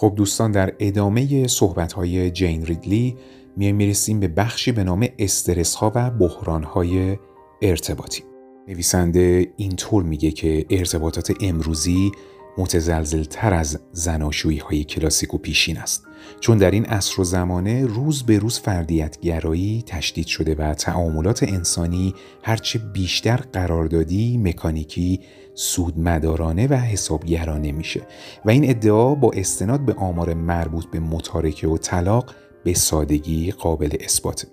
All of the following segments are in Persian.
خب دوستان در ادامه صحبت های جین ریدلی میایم می‌رسیم به بخشی به نام استرس ها و بحران های ارتباطی. نویسنده اینطور میگه که ارتباطات امروزی متزلزل تر از زناشویی های کلاسیک و پیشین است. چون در این عصر و زمانه روز به روز فردیت گرایی تشدید شده و تعاملات انسانی هرچه بیشتر قراردادی مکانیکی سودمدارانه و حسابگرانه میشه و این ادعا با استناد به آمار مربوط به متارکه و طلاق به سادگی قابل اثباته.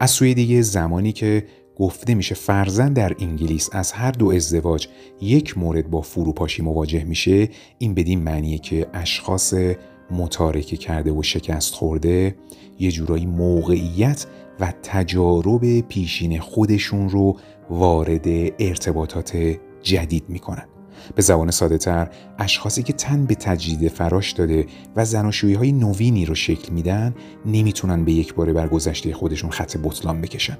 از سوی دیگه زمانی که گفته میشه فرزن در انگلیس از هر دو ازدواج یک مورد با فروپاشی مواجه میشه این بدین معنیه که اشخاص متارکه کرده و شکست خورده یه جورایی موقعیت و تجارب پیشین خودشون رو وارد ارتباطات جدید می‌کنن. به زبان ساده تر اشخاصی که تن به تجدید فراش داده و زناشویی های نوینی رو شکل میدن نمی‌تونن به یک باره بر گذشته خودشون خط بطلان بکشن.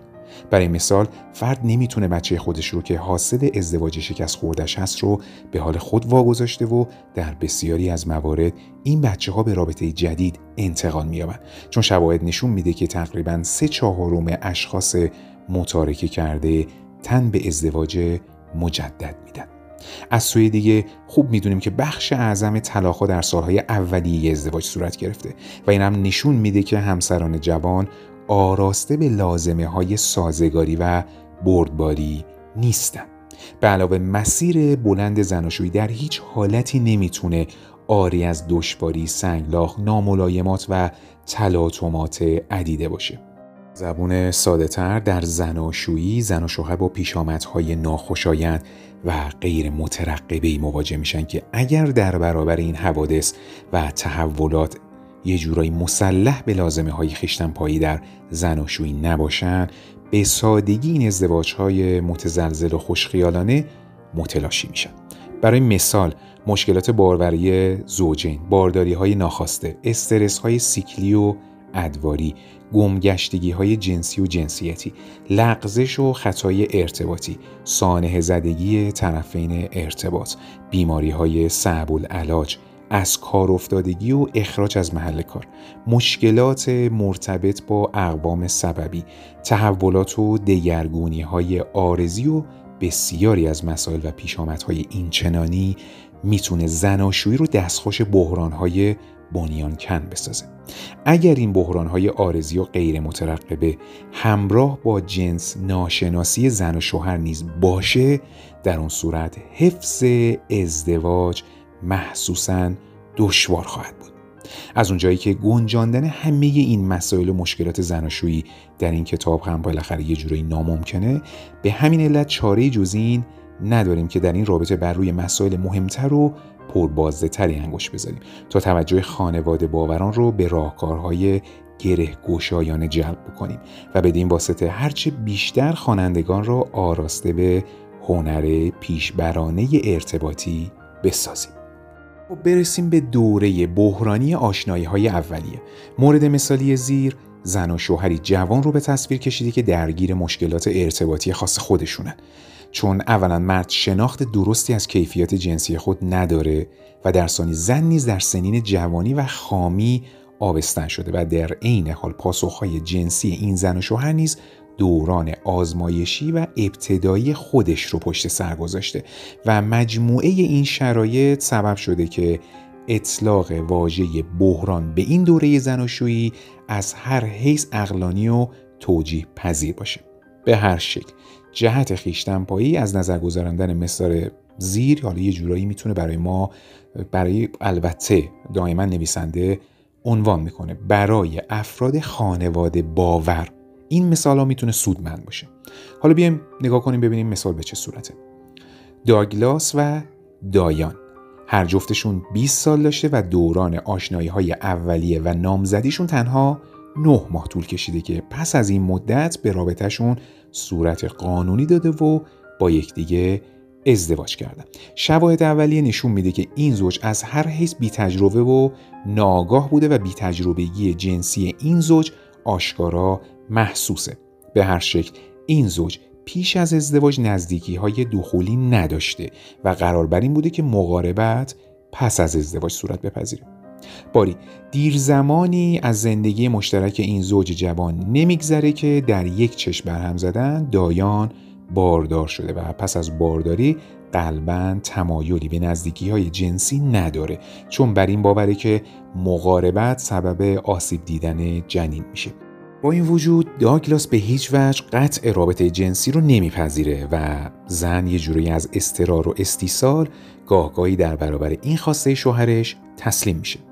برای مثال فرد نمی‌تونه بچه خودش رو که حاصل ازدواج شکست خوردش هست رو به حال خود واگذاشته و در بسیاری از موارد این بچه ها به رابطه جدید انتقال مییابند. چون شواهد نشون میده که تقریبا سه چهارم اشخاص متارکه کرده تن به ازدواج مجدد میدن. از سوی دیگه خوب می‌دونیم که بخش اعظم طلاقها در سالهای اولیه ازدواج صورت گرفته و این هم نشون میده که همسران جوان آراسته به لازمه های سازگاری و بردباری نیستن به علاوه مسیر بلند زناشویی در هیچ حالتی نمی‌تونه آری از دشواری، سنگلاخ، ناملایمات و تلاطمات عدیده باشه. زبون ساده تر در زناشویی زن و شوهر با پیشامدهای ناخوشایند و غیر مترقبه مواجه میشن که اگر در برابر این حوادث و تحولات یه جورایی مسلح به لازمه های خیشتن پایی در زناشویی نباشن به سادگی این ازدواج های متزلزل و خوشخیالانه متلاشی میشن. برای مثال مشکلات باروری زوجین، بارداری های ناخواسته، استرس های سیکلی و ادواری، گمگشتگی های جنسی و جنسیتی، لغزش و خطای ارتباطی، سانه زدگی طرفین ارتباط، بیماری های صعب العلاج، از کار افتادگی و اخراج از محل کار مشکلات مرتبط با اقوام سببی تحولات و دگرگونی های آرزی و بسیاری از مسائل و پیشامدهای اینچنانی می‌تونه زناشویی رو دستخوش بحرانهای بنیان کن بسازه. اگر این بحرانهای آرزی و غیر مترقبه همراه با جنس ناشناسی زن و شوهر نیز باشه در اون صورت حفظ ازدواج محسوسا دشوار خواهد بود. از اونجایی که گنجاندن همه این مسائل و مشکلات زناشویی در این کتاب هم بالاخره یه جورایی ناممکنه به همین علت چاره جز این نداریم که در این رابطه بر روی مسائل مهمتر و پربازده تری انگوش بذاریم تا توجه خانواده باوران رو به راهکارهای گره گشایانه جلب بکنیم و بدین واسطه هرچه بیشتر خوانندگان را آراسته به هنر پیشبرانه ارتباطی بسازیم. خب برسیم به دوره بحرانی آشنایی های اولیه. مورد مثالی زیر زن و شوهری جوان رو به تصویر کشیده که درگیر مشکلات ارتباطی خاص خودشونن. چون اولا مرد شناخت درستی از کیفیت جنسی خود نداره و در ثانی زن نیز در سنین جوانی و خامی آبستن شده و در عین حال پاسخهای جنسی این زن و شوهر نیز دوران آزمایشی و ابتدایی خودش رو پشت سر گذاشته و مجموعه این شرایط سبب شده که اطلاق واژه بحران به این دوره زناشویی از هر حیث اقلانی و توجیه پذیر باشه. به هر شکل جهت خیشتنپایی از نظر گذراندن مصدار زیر حالا یه جورایی می‌تونه برای ما برای البته دائما نویسنده عنوان می‌کنه برای افراد خانواده باور. این مثال ها می‌تونه سودمند باشه. حالا بیایم نگاه کنیم ببینیم مثال به چه صورته. داگلاس و دایان. هر جفتشون 20 سال داشته و دوران آشنایی های اولیه و نامزدیشون تنها 9 ماه طول کشیده که پس از این مدت به رابطهشون صورت قانونی داده و با یکدیگه ازدواج کردن. شواهد اولیه نشون میده که این زوج از هر حیث بی تجربه و ناگاه بوده و بی تجربگی جنسی این زوج آشکارا محسوسه. به هر شکل این زوج پیش از ازدواج نزدیکی های دخولی نداشته و قرار بر این بوده که مقاربت پس از ازدواج صورت بپذیره. باری دیر زمانی از زندگی مشترک این زوج جوان نمیگذره که در یک چشم برهم زدن دایان باردار شده و پس از بارداری قلبا تمایلی به نزدیکی های جنسی نداره چون بر این باوره که مقاربت سبب آسیب دیدن جنین میشه. با این وجود داگلاس به هیچ وجه قطع رابطه جنسی رو نمیپذیره و زن یه جوری از استرار و استیصال گاهگاهی در برابر این خواسته شوهرش تسلیم میشه.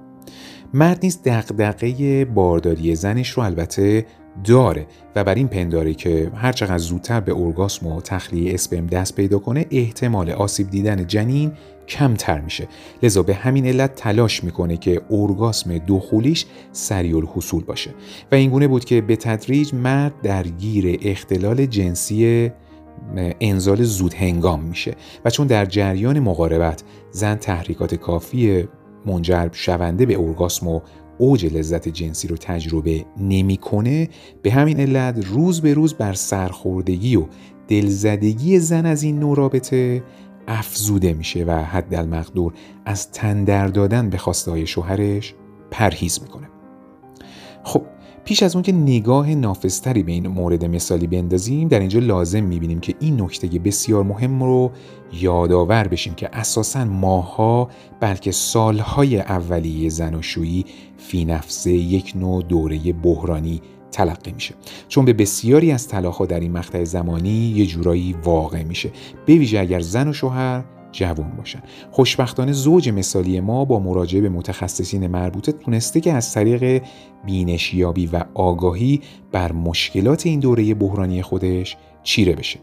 مرد نیز دقدقه بارداری زنش رو البته داره و بر این پنداره که هرچقدر زودتر به ارگاسم و تخلیه اسپرم دست پیدا کنه احتمال آسیب دیدن جنین کمتر میشه. لذا به همین علت تلاش می‌کنه که ارگاسم دخولیش سریع الحصول باشه. و اینگونه بود که به تدریج مرد درگیر اختلال جنسی انزال زود هنگام میشه. و چون در جریان مقاربت زن تحریکات کافی منجر شونده به ارگاسم و اوج لذت جنسی رو تجربه نمی‌کنه به همین علت روز به روز بر سرخوردگی و دلزدگی زن از این نوع رابطه افزوده میشه و حد المقدور از تندر دادن به خواسته های شوهرش پرهیز می‌کنه. خب پیش از اون که نگاه نافذتری به این مورد مثالی بندازیم در اینجا لازم می‌بینیم که این نکته بسیار مهم رو یادآور بشیم که اساسا ماها بلکه سالهای اولیه زناشویی فی نفسه یک نوع دوره بحرانی تلقی میشه. چون به بسیاری از طلاقها در این مقطع زمانی یه جورایی واقع میشه. به ویژه اگر زن و شوهر جوان باشن. خوشبختانه زوج مثالی ما با مراجعه به متخصصین مربوطه تونسته که از طریق بینشیابی و آگاهی بر مشکلات این دوره بحرانی خودش چیره بشه.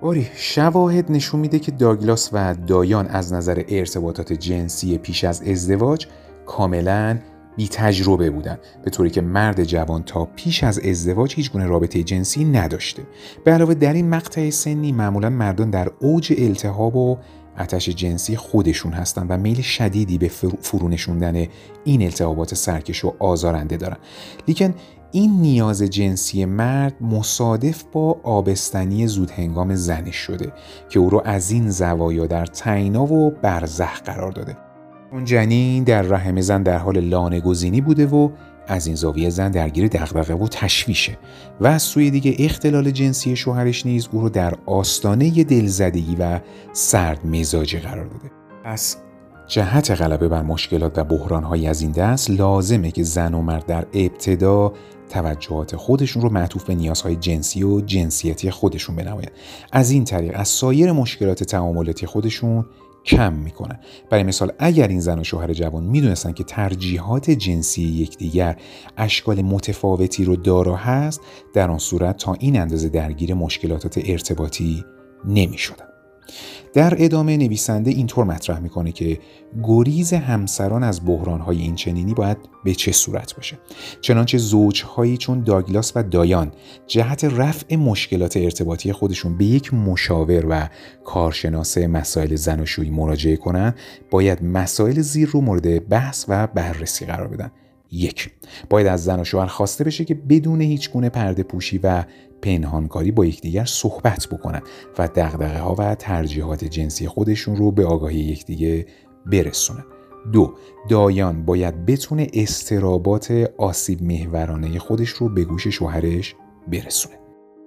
باری شواهد نشون میده که داگلاس و دایان از نظر ارتباطات جنسی پیش از ازدواج کاملا بی تجربه بودن به طوری که مرد جوان تا پیش از ازدواج هیچ گونه رابطه جنسی نداشته. به علاوه در این مقطع سنی معمولا مردان در اوج التهاب و آتش جنسی خودشون هستن و میل شدیدی به فرونشوندن این التهابات سرکش و آزارنده دارن. لیکن این نیاز جنسی مرد مصادف با آبستنی زود هنگام زنش شده که او رو از این زوایا در تینا و برزخ قرار داده. اون جنین در رحم زن در حال لانه گزینی بوده و از این زاویه زن درگیر دغدغه و تشویشه و از سوی دیگه اختلال جنسی شوهرش نیز او رو در آستانه دلزدگی و سرد مزاجی قرار داده. پس جهت غلبه بر مشکلات و بحرانهایی از این دست لازمه که زن و مرد در ابتدا توجهات خودشون رو معطوف به نیازهای جنسی و جنسیتی خودشون بنمایند. از این طریق از سایر مشکلات تعاملاتی خودشون کم می‌کنن برای مثال اگر این زن و شوهر جوان می‌دونستن که ترجیحات جنسی یکدیگر اشکال متفاوتی رو دارا هست در آن صورت تا این اندازه درگیر مشکلات ارتباطی نمی‌شدن. در ادامه نویسنده اینطور مطرح می‌کنه که گریز همسران از بحرانهای این چنینی باید به چه صورت باشه؟ چنانچه زوجهایی چون داگلاس و دایان جهت رفع مشکلات ارتباطی خودشون به یک مشاور و کارشناس مسائل زناشویی مراجعه کنند باید مسائل زیر رو مورد بحث و بررسی قرار بدن. یک. باید از زن و شوهر خواسته بشه که بدون هیچ گونه پرده پوشی و پنهانکاری با یکدیگر صحبت بکنن و دغدغه ها و ترجیحات جنسی خودشون رو به آگاهی یکدیگه برسونن. دو دایان باید بتونه استرابات آسیب محورانه خودش رو به گوش شوهرش برسونه.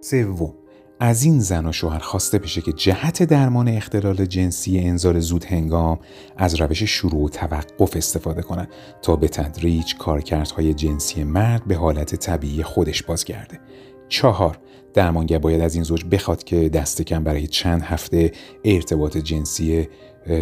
سوم از این زن و شوهر خواسته بشه که جهت درمان اختلال جنسی انزال زود هنگام از روش شروع و توقف استفاده کنند تا به تدریج کارکردهای جنسی مرد به حالت طبیعی خودش بازگرده. چهار. درمانگر باید از این زوج بخواد که دست کم برای چند هفته ارتباط جنسی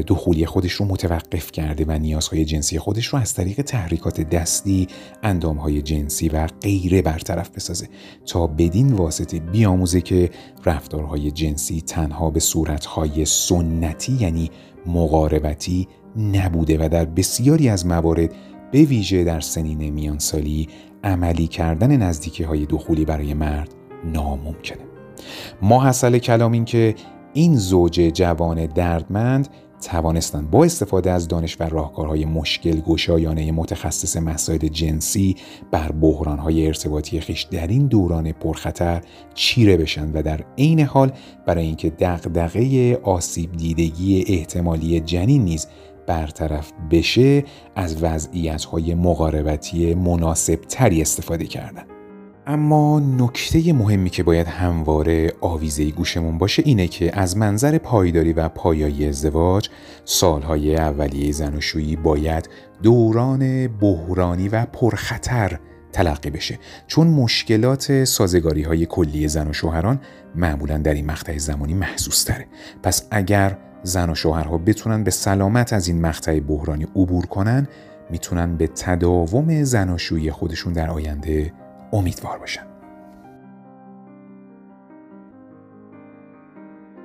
دخولی خودش رو متوقف کرده و نیازهای جنسی خودش رو از طریق تحریکات دستی، اندامهای جنسی و غیره برطرف بسازه تا بدین واسطه بیاموزه که رفتارهای جنسی تنها به صورتهای سنتی یعنی مقاربتی نبوده و در بسیاری از موارد به ویژه در سنین میانسالی عملی کردن نزدیکی های دخولی برای مرد ناممکنه. ما حاصل کلام این که این زوج جوان دردمند توانستند با استفاده از دانش و راهکارهای مشکل گشایانه متخصص مسائل جنسی بر بحرانهای ارتباطی خیش در این دوران پرخطر چیره بشن و در عین حال برای اینکه دغدغه آسیب دیدگی احتمالی جنین نیز برطرف بشه از وضعیت های مقاربتی مناسب تری استفاده کردن. اما نکته مهمی که باید همواره آویزه گوشمون باشه اینه که از منظر پایداری و پایایی ازدواج سالهای اولیه زناشویی باید دوران بحرانی و پرخطر تلقی بشه. چون مشکلات سازگاری های کلی زن و شوهران معمولا در این مقطع زمانی محسوس تره پس اگر زن و شوهرها بتونن به سلامت از این مقطع بحرانی عبور کنن می‌تونن به تداوم زناشویی خودشون در آینده امیدوار باشن.